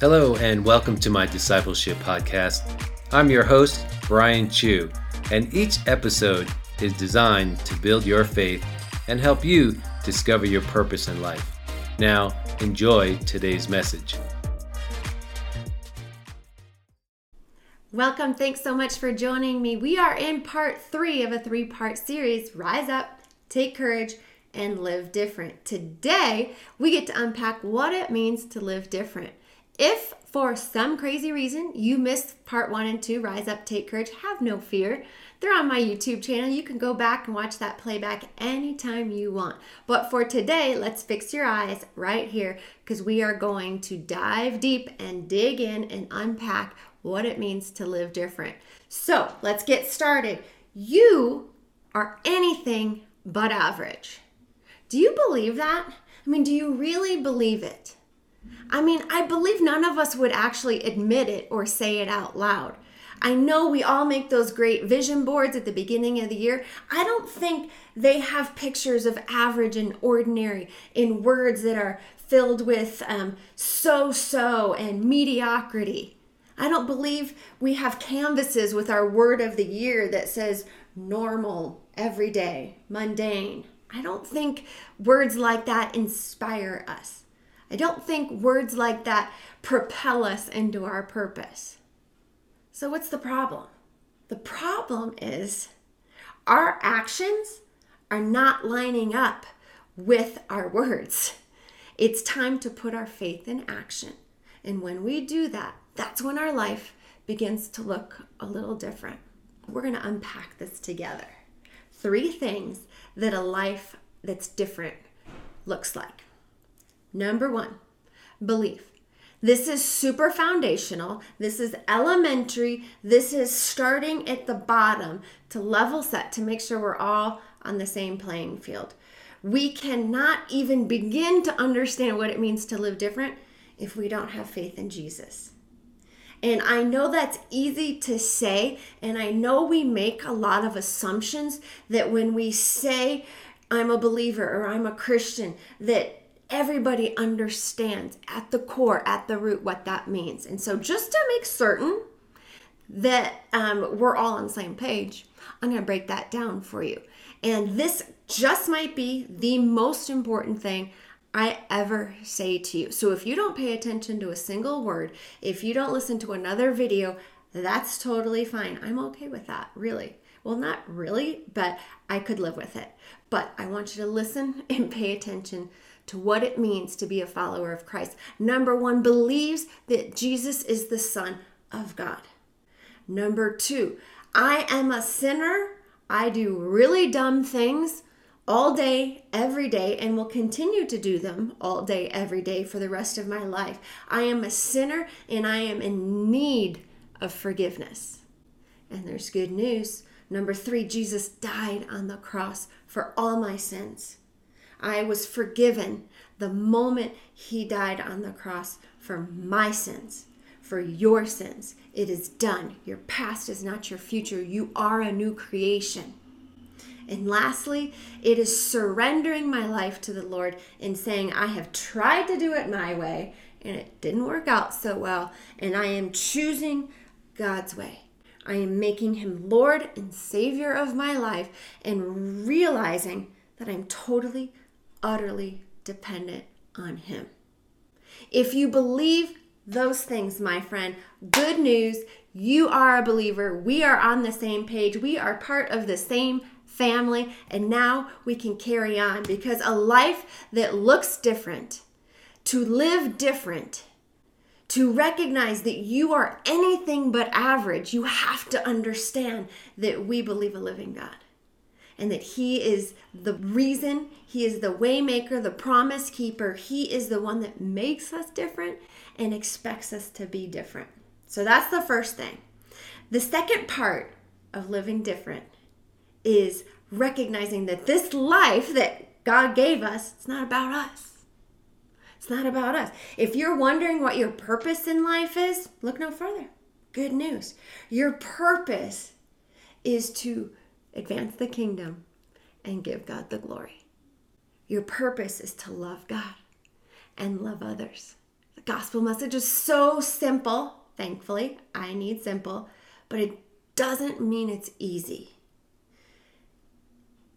Hello, and welcome to my discipleship podcast. I'm your host, Brian Chu, and each episode is designed to build your faith and help you discover your purpose in life. Now, enjoy today's message. Welcome. Thanks so much for joining me. We are in part three of a three part series Rise Up, Take Courage, and Live Different. Today, we get to unpack what it means to live different. If for some crazy reason you missed part one and two, Rise Up, Take Courage, have no fear. They're on my YouTube channel. You can go back and watch that playback anytime you want. But for today, let's fix your eyes right here because we are going to dive deep and dig in and unpack what it means to live different. So let's get started. You are anything but average. Do you believe that? I mean, do you really believe it? I mean, I believe none of us would actually admit it or say it out loud. I know we all make those great vision boards at the beginning of the year. I don't think they have pictures of average and ordinary in words that are filled with um, so so and mediocrity. I don't believe we have canvases with our word of the year that says normal, everyday, mundane. I don't think words like that inspire us. I don't think words like that propel us into our purpose. So, what's the problem? The problem is our actions are not lining up with our words. It's time to put our faith in action. And when we do that, that's when our life begins to look a little different. We're going to unpack this together. Three things that a life that's different looks like. Number one, belief. This is super foundational. This is elementary. This is starting at the bottom to level set to make sure we're all on the same playing field. We cannot even begin to understand what it means to live different if we don't have faith in Jesus. And I know that's easy to say, and I know we make a lot of assumptions that when we say, I'm a believer or I'm a Christian, that everybody understands at the core, at the root, what that means. And so, just to make certain that um, we're all on the same page, I'm going to break that down for you. And this just might be the most important thing I ever say to you. So, if you don't pay attention to a single word, if you don't listen to another video, that's totally fine. I'm okay with that, really. Well, not really, but I could live with it. But I want you to listen and pay attention to what it means to be a follower of Christ. Number one, believes that Jesus is the Son of God. Number two, I am a sinner. I do really dumb things all day, every day, and will continue to do them all day, every day for the rest of my life. I am a sinner and I am in need of forgiveness. And there's good news. Number three, Jesus died on the cross for all my sins. I was forgiven the moment he died on the cross for my sins, for your sins. It is done. Your past is not your future. You are a new creation. And lastly, it is surrendering my life to the Lord and saying, I have tried to do it my way and it didn't work out so well, and I am choosing God's way. I am making him Lord and Savior of my life and realizing that I'm totally utterly dependent on Him. If you believe those things, my friend, good news, you are a believer. We are on the same page. We are part of the same family, and now we can carry on because a life that looks different, to live different, to recognize that you are anything but average, you have to understand that we believe a living God and that he is the reason, he is the waymaker, the promise keeper. He is the one that makes us different and expects us to be different. So that's the first thing. The second part of living different is recognizing that this life that God gave us, it's not about us. It's not about us. If you're wondering what your purpose in life is, look no further. Good news. Your purpose is to advance the kingdom, and give God the glory. Your purpose is to love God and love others. The gospel message is so simple. Thankfully, I need simple, but it doesn't mean it's easy.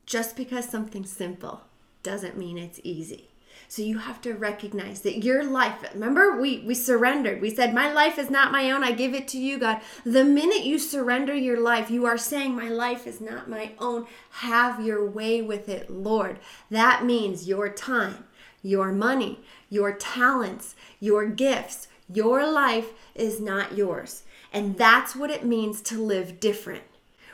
Just because something's simple doesn't mean it's easy. So you have to recognize that your life, remember we we surrendered. We said my life is not my own. I give it to you, God. The minute you surrender your life, you are saying my life is not my own. Have your way with it, Lord. That means your time, your money, your talents, your gifts. Your life is not yours. And that's what it means to live different.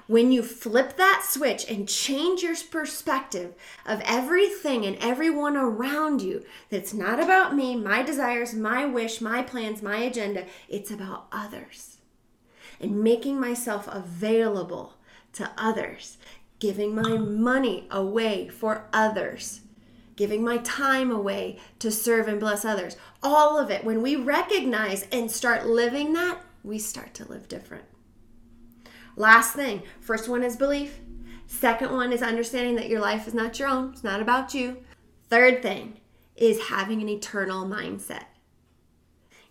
When you flip that switch and change your perspective of everything and everyone around you, that's not about me, my desires, my wish, my plans, my agenda, it's about others. And making myself available to others, giving my money away for others giving my time away to serve and bless others. All of it. When we recognize and start living that, we start to live different. Last thing first one is belief. Second one is understanding that your life is not your own, it's not about you. Third thing is having an eternal mindset.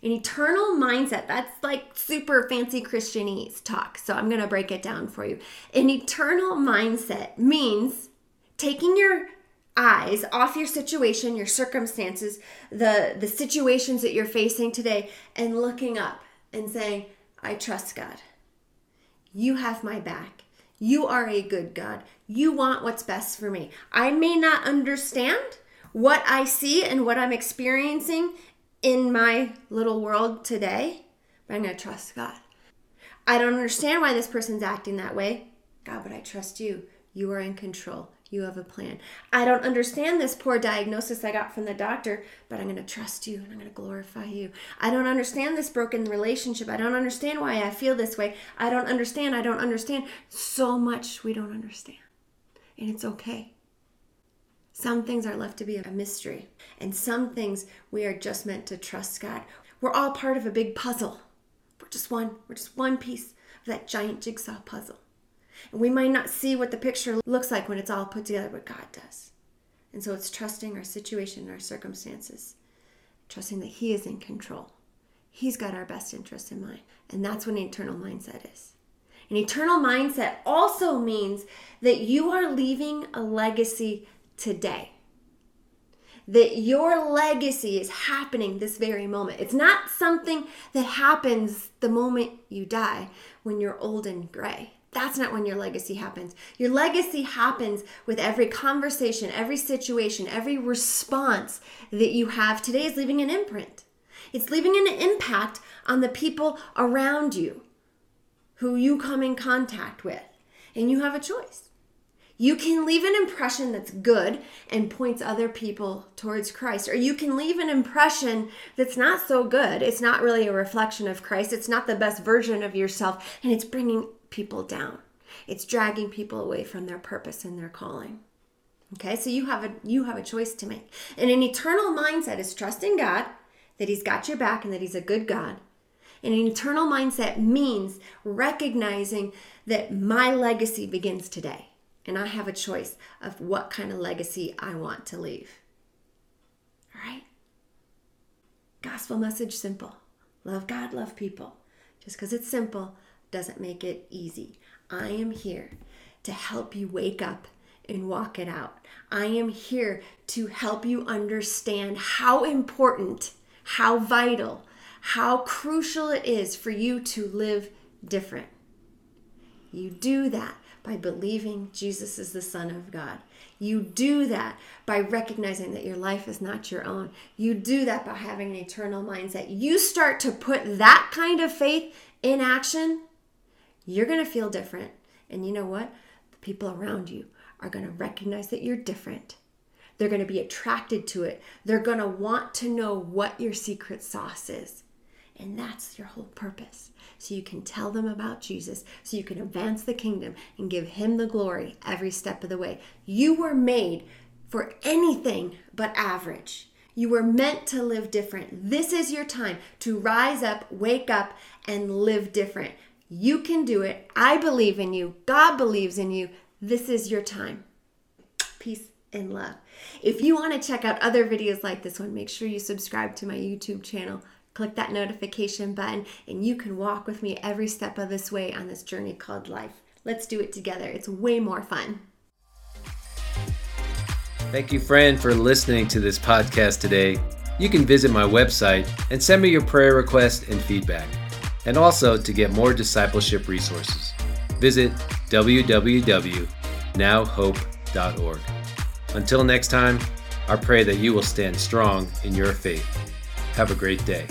An eternal mindset, that's like super fancy Christianese talk. So I'm going to break it down for you. An eternal mindset means taking your eyes off your situation, your circumstances, the the situations that you're facing today and looking up and saying, "I trust God." You have my back. You are a good God. You want what's best for me. I may not understand what I see and what I'm experiencing in my little world today, but I'm going to trust God. I don't understand why this person's acting that way. God, but I trust you. You are in control. You have a plan. I don't understand this poor diagnosis I got from the doctor, but I'm going to trust you and I'm going to glorify you. I don't understand this broken relationship. I don't understand why I feel this way. I don't understand. I don't understand. So much we don't understand. And it's okay. Some things are left to be a mystery, and some things we are just meant to trust God. We're all part of a big puzzle. We're just one, we're just one piece of that giant jigsaw puzzle. And we might not see what the picture looks like when it's all put together, but God does. And so it's trusting our situation our circumstances, trusting that He is in control. He's got our best interest in mind. And that's what an eternal mindset is. An eternal mindset also means that you are leaving a legacy today. That your legacy is happening this very moment. It's not something that happens the moment you die when you're old and gray. That's not when your legacy happens. Your legacy happens with every conversation, every situation, every response that you have today is leaving an imprint. It's leaving an impact on the people around you who you come in contact with. And you have a choice. You can leave an impression that's good and points other people towards Christ, or you can leave an impression that's not so good. It's not really a reflection of Christ, it's not the best version of yourself, and it's bringing people down. It's dragging people away from their purpose and their calling. Okay, so you have a you have a choice to make. And an eternal mindset is trusting God that He's got your back and that He's a good God. And an eternal mindset means recognizing that my legacy begins today. And I have a choice of what kind of legacy I want to leave. All right? Gospel message simple. Love God, love people. Just because it's simple doesn't make it easy. I am here to help you wake up and walk it out. I am here to help you understand how important, how vital, how crucial it is for you to live different. You do that by believing Jesus is the Son of God. You do that by recognizing that your life is not your own. You do that by having an eternal mindset. You start to put that kind of faith in action you're going to feel different. And you know what? The people around you are going to recognize that you're different. They're going to be attracted to it. They're going to want to know what your secret sauce is. And that's your whole purpose. So you can tell them about Jesus, so you can advance the kingdom and give him the glory every step of the way. You were made for anything but average. You were meant to live different. This is your time to rise up, wake up, and live different. You can do it. I believe in you. God believes in you. This is your time. Peace and love. If you want to check out other videos like this one, make sure you subscribe to my YouTube channel. click that notification button, and you can walk with me every step of this way on this journey called life. Let's do it together. It's way more fun. Thank you, friend, for listening to this podcast today. You can visit my website and send me your prayer requests and feedback, and also to get more discipleship resources. Visit www.nowhope.org. Until next time, I pray that you will stand strong in your faith. Have a great day.